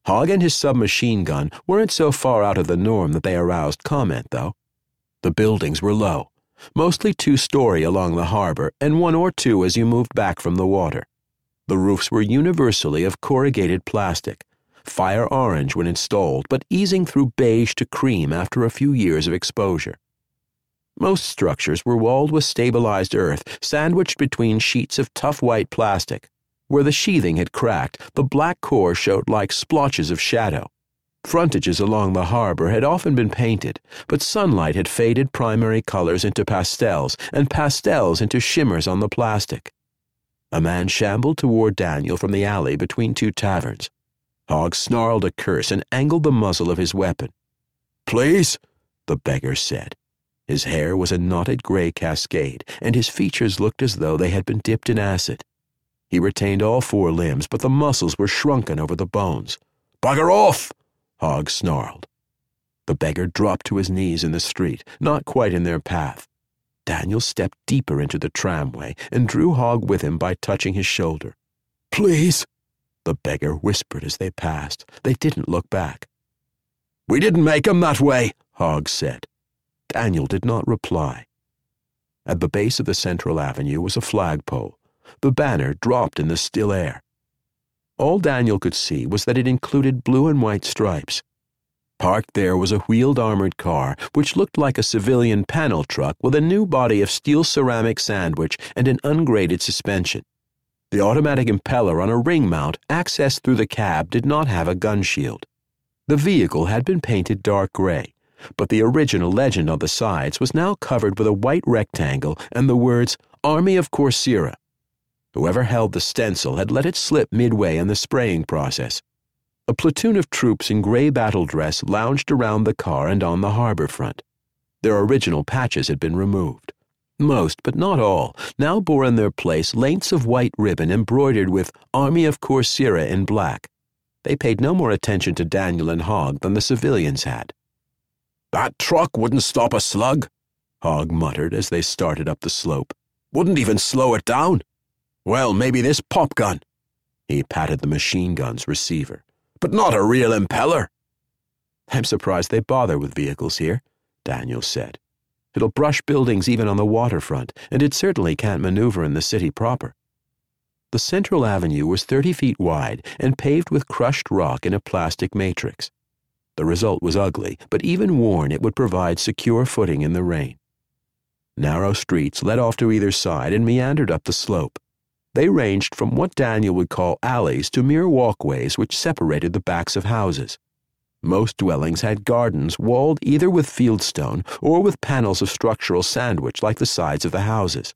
Hogg and his submachine gun weren't so far out of the norm that they aroused comment, though. The buildings were low, mostly two story along the harbor, and one or two as you moved back from the water. The roofs were universally of corrugated plastic, fire orange when installed, but easing through beige to cream after a few years of exposure. Most structures were walled with stabilized earth, sandwiched between sheets of tough white plastic. Where the sheathing had cracked, the black core showed like splotches of shadow. Frontages along the harbor had often been painted, but sunlight had faded primary colors into pastels and pastels into shimmers on the plastic. A man shambled toward Daniel from the alley between two taverns. Hogg snarled a curse and angled the muzzle of his weapon. Please, the beggar said. His hair was a knotted gray cascade, and his features looked as though they had been dipped in acid. He retained all four limbs, but the muscles were shrunken over the bones. Bugger off! Hogg snarled. The beggar dropped to his knees in the street, not quite in their path. Daniel stepped deeper into the tramway and drew Hogg with him by touching his shoulder. Please, the beggar whispered as they passed. They didn't look back. We didn't make 'em that way, Hogg said. Daniel did not reply. At the base of the central avenue was a flagpole. The banner dropped in the still air. All Daniel could see was that it included blue and white stripes. Parked there was a wheeled armored car, which looked like a civilian panel truck with a new body of steel ceramic sandwich and an ungraded suspension. The automatic impeller on a ring mount accessed through the cab did not have a gun shield. The vehicle had been painted dark gray, but the original legend on the sides was now covered with a white rectangle and the words Army of Corcyra. Whoever held the stencil had let it slip midway in the spraying process. A platoon of troops in gray battle dress lounged around the car and on the harbor front. Their original patches had been removed. Most, but not all, now bore in their place lengths of white ribbon embroidered with Army of Corcyra in black. They paid no more attention to Daniel and Hogg than the civilians had. That truck wouldn't stop a slug, Hogg muttered as they started up the slope. Wouldn't even slow it down. Well, maybe this pop gun. He patted the machine gun's receiver but not a real impeller. I'm surprised they bother with vehicles here, Daniel said. It'll brush buildings even on the waterfront, and it certainly can't maneuver in the city proper. The central avenue was 30 feet wide and paved with crushed rock in a plastic matrix. The result was ugly, but even worn, it would provide secure footing in the rain. Narrow streets led off to either side and meandered up the slope. They ranged from what Daniel would call alleys to mere walkways which separated the backs of houses. Most dwellings had gardens walled either with fieldstone or with panels of structural sandwich like the sides of the houses.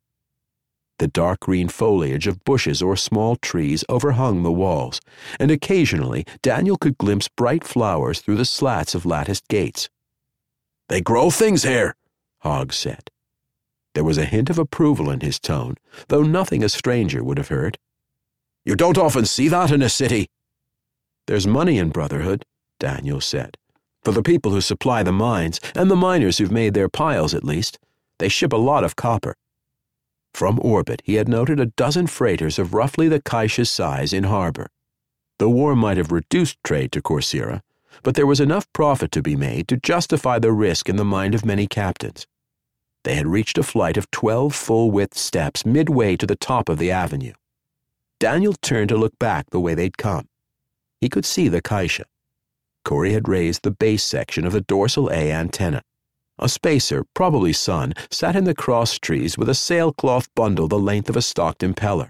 The dark green foliage of bushes or small trees overhung the walls, and occasionally Daniel could glimpse bright flowers through the slats of latticed gates. They grow things here, Hogg said. There was a hint of approval in his tone, though nothing a stranger would have heard. You don't often see that in a city. There's money in brotherhood, Daniel said. For the people who supply the mines, and the miners who've made their piles at least. They ship a lot of copper. From orbit, he had noted a dozen freighters of roughly the Kaisha's size in harbor. The war might have reduced trade to Corcyra, but there was enough profit to be made to justify the risk in the mind of many captains. They had reached a flight of 12 full width steps midway to the top of the avenue. Daniel turned to look back the way they'd come. He could see the Kaisha. Cory had raised the base section of the dorsal A antenna. A spacer, probably Sun, sat in the cross trees with a sailcloth bundle the length of a stocked impeller.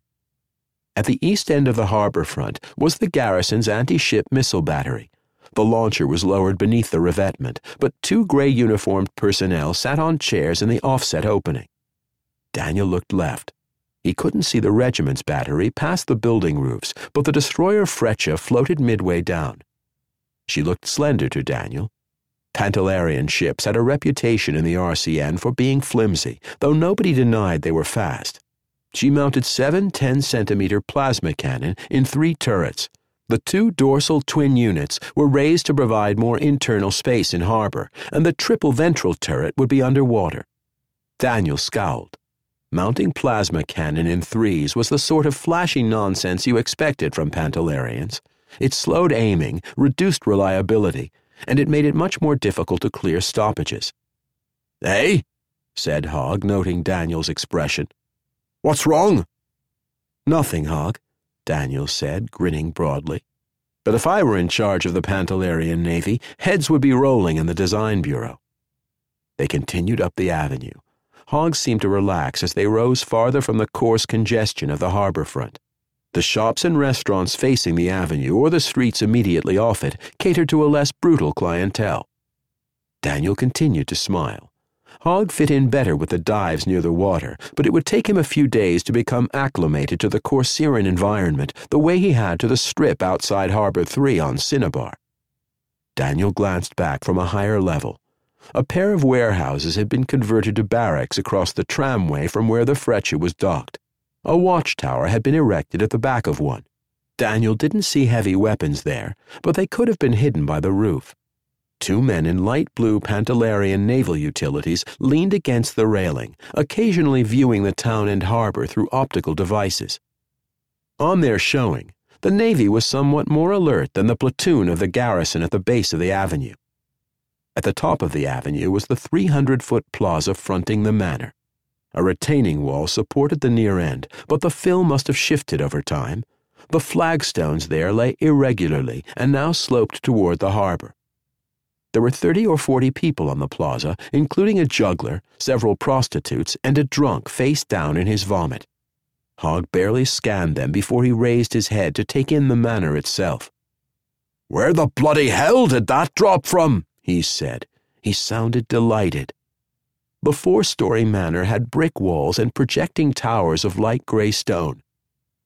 At the east end of the harbor front was the garrison's anti ship missile battery, the launcher was lowered beneath the revetment, but two gray uniformed personnel sat on chairs in the offset opening. Daniel looked left. He couldn't see the regiment's battery past the building roofs, but the destroyer Freccia floated midway down. She looked slender to Daniel. Pantellarian ships had a reputation in the RCN for being flimsy, though nobody denied they were fast. She mounted seven 10 centimeter plasma cannon in three turrets, the two dorsal twin units were raised to provide more internal space in harbor, and the triple ventral turret would be underwater. Daniel scowled. Mounting plasma cannon in threes was the sort of flashy nonsense you expected from Pantellarians. It slowed aiming, reduced reliability, and it made it much more difficult to clear stoppages. Eh? said Hogg, noting Daniel's expression. What's wrong? Nothing, Hogg. Daniel said, grinning broadly. But if I were in charge of the Pantellarian Navy, heads would be rolling in the Design Bureau. They continued up the avenue. Hogg seemed to relax as they rose farther from the coarse congestion of the harbor front. The shops and restaurants facing the avenue or the streets immediately off it catered to a less brutal clientele. Daniel continued to smile. Hogg fit in better with the dives near the water, but it would take him a few days to become acclimated to the Corcyran environment the way he had to the strip outside Harbor 3 on Cinnabar. Daniel glanced back from a higher level. A pair of warehouses had been converted to barracks across the tramway from where the Freccia was docked. A watchtower had been erected at the back of one. Daniel didn't see heavy weapons there, but they could have been hidden by the roof. Two men in light blue Pantellarian naval utilities leaned against the railing, occasionally viewing the town and harbor through optical devices. On their showing, the Navy was somewhat more alert than the platoon of the garrison at the base of the avenue. At the top of the avenue was the 300 foot plaza fronting the manor. A retaining wall supported the near end, but the fill must have shifted over time. The flagstones there lay irregularly and now sloped toward the harbor. There were 30 or 40 people on the plaza, including a juggler, several prostitutes, and a drunk face down in his vomit. Hogg barely scanned them before he raised his head to take in the manor itself. Where the bloody hell did that drop from? he said. He sounded delighted. The four story manor had brick walls and projecting towers of light gray stone.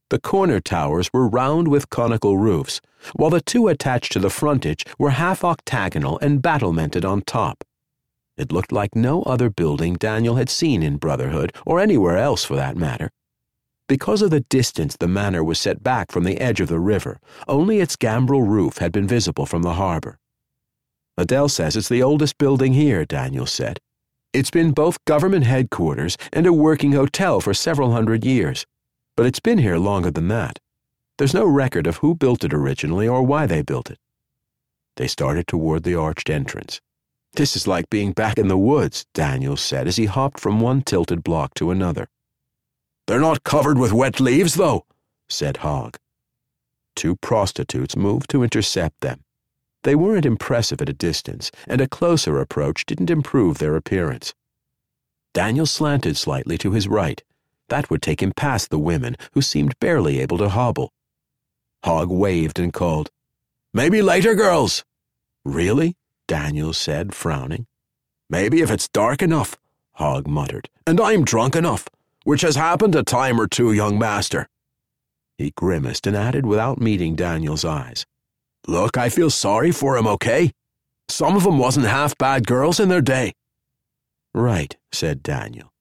The corner towers were round with conical roofs, while the two attached to the frontage were half octagonal and battlemented on top. It looked like no other building Daniel had seen in Brotherhood, or anywhere else for that matter. Because of the distance the manor was set back from the edge of the river, only its gambrel roof had been visible from the harbor. Adele says it's the oldest building here, Daniel said. It's been both government headquarters and a working hotel for several hundred years, but it's been here longer than that. There's no record of who built it originally or why they built it. They started toward the arched entrance. This is like being back in the woods, Daniel said as he hopped from one tilted block to another. They're not covered with wet leaves, though, said Hogg. Two prostitutes moved to intercept them. They weren't impressive at a distance, and a closer approach didn't improve their appearance. Daniel slanted slightly to his right. That would take him past the women, who seemed barely able to hobble. Hogg waved and called, Maybe later, girls. Really? Daniel said, frowning. Maybe if it's dark enough, Hogg muttered, and I'm drunk enough, which has happened a time or two, young master. He grimaced and added without meeting Daniel's eyes. Look, I feel sorry for 'em, okay? Some of 'em wasn't half bad girls in their day. Right, said Daniel.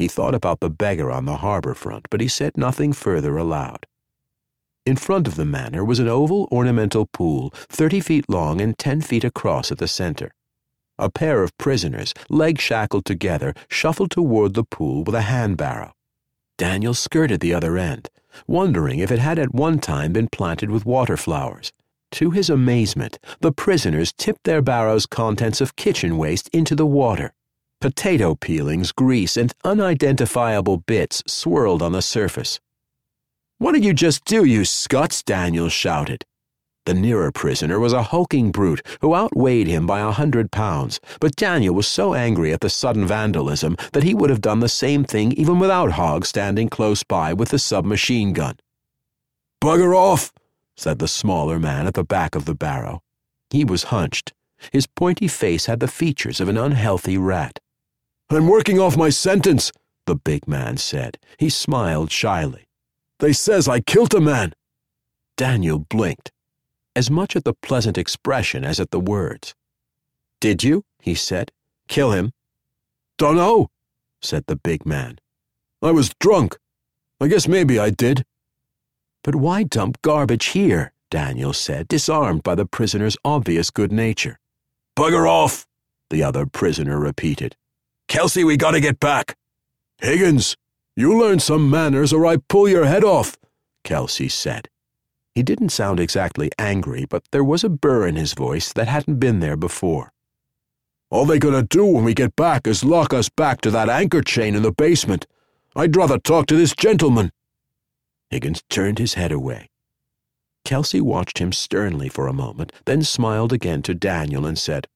He thought about the beggar on the harbor front, but he said nothing further aloud. In front of the manor was an oval ornamental pool, 30 feet long and 10 feet across at the center. A pair of prisoners, legs shackled together, shuffled toward the pool with a handbarrow. Daniel skirted the other end, wondering if it had at one time been planted with water flowers. To his amazement, the prisoners tipped their barrow's contents of kitchen waste into the water. Potato peelings, grease, and unidentifiable bits swirled on the surface. What did you just do, you scuts? Daniel shouted. The nearer prisoner was a hulking brute who outweighed him by a hundred pounds, but Daniel was so angry at the sudden vandalism that he would have done the same thing even without Hogg standing close by with the submachine gun. Bugger off, said the smaller man at the back of the barrow. He was hunched. His pointy face had the features of an unhealthy rat. I'm working off my sentence, the big man said. He smiled shyly. They says I killed a man. Daniel blinked, as much at the pleasant expression as at the words. Did you? he said. Kill him? Dunno, said the big man. I was drunk. I guess maybe I did. But why dump garbage here? Daniel said, disarmed by the prisoner's obvious good nature. Bugger off, the other prisoner repeated. Kelsey, we gotta get back. Higgins, you learn some manners or I pull your head off, Kelsey said. He didn't sound exactly angry, but there was a burr in his voice that hadn't been there before. All they're gonna do when we get back is lock us back to that anchor chain in the basement. I'd rather talk to this gentleman. Higgins turned his head away. Kelsey watched him sternly for a moment, then smiled again to Daniel and said,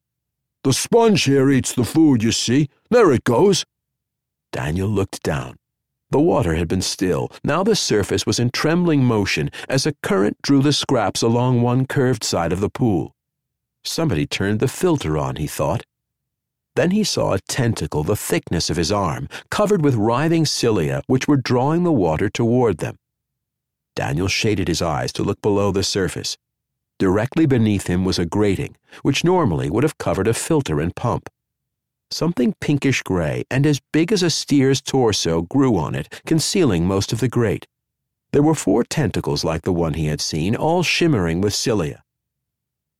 The sponge here eats the food, you see. There it goes. Daniel looked down. The water had been still. Now the surface was in trembling motion as a current drew the scraps along one curved side of the pool. Somebody turned the filter on, he thought. Then he saw a tentacle the thickness of his arm, covered with writhing cilia which were drawing the water toward them. Daniel shaded his eyes to look below the surface. Directly beneath him was a grating, which normally would have covered a filter and pump. Something pinkish gray and as big as a steer's torso grew on it, concealing most of the grate. There were four tentacles like the one he had seen, all shimmering with cilia.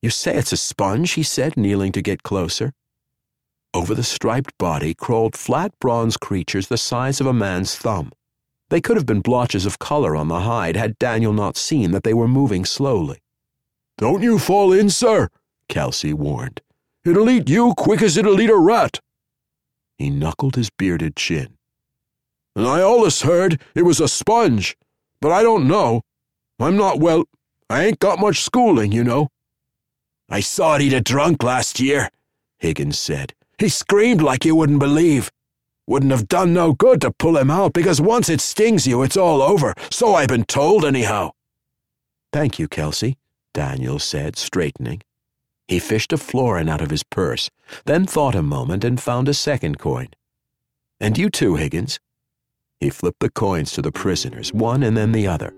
You say it's a sponge, he said, kneeling to get closer. Over the striped body crawled flat bronze creatures the size of a man's thumb. They could have been blotches of color on the hide had Daniel not seen that they were moving slowly. Don't you fall in, sir, Kelsey warned. It'll eat you quick as it'll eat a rat. He knuckled his bearded chin. And I allus heard it was a sponge, but I don't know. I'm not well. I ain't got much schooling, you know. I saw it eat a drunk last year, Higgins said. He screamed like you wouldn't believe. Wouldn't have done no good to pull him out because once it stings you, it's all over. So I've been told, anyhow. Thank you, Kelsey, Daniel said, straightening. He fished a florin out of his purse, then thought a moment and found a second coin. And you too, Higgins. He flipped the coins to the prisoners, one and then the other.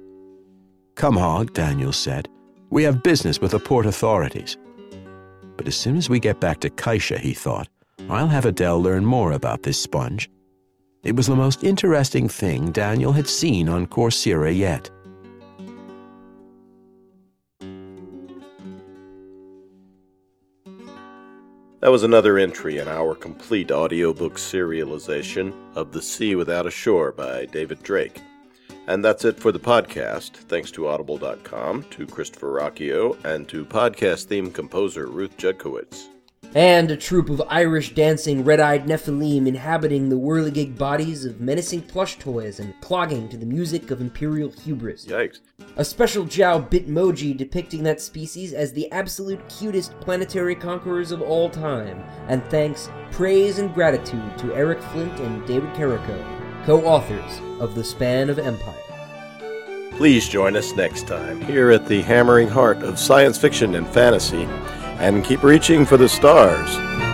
Come, Hogg, Daniel said. We have business with the port authorities. But as soon as we get back to Kaisha, he thought, I'll have Adele learn more about this sponge. It was the most interesting thing Daniel had seen on Corcyra yet. That was another entry in our complete audiobook serialization of The Sea Without a Shore by David Drake. And that's it for the podcast. Thanks to Audible.com, to Christopher Ruocchio, and to podcast theme composer Ruth Judkowitz. And a troop of Irish dancing red eyed Nephilim inhabiting the whirligig bodies of menacing plush toys and clogging to the music of imperial hubris. Yikes. A special Jao Bitmoji depicting that species as the absolute cutest planetary conquerors of all time. And thanks, praise, and gratitude to Eric Flint and David Carrico, co authors of The Span of Empire. Please join us next time here at the hammering heart of science fiction and fantasy, and keep reaching for the stars.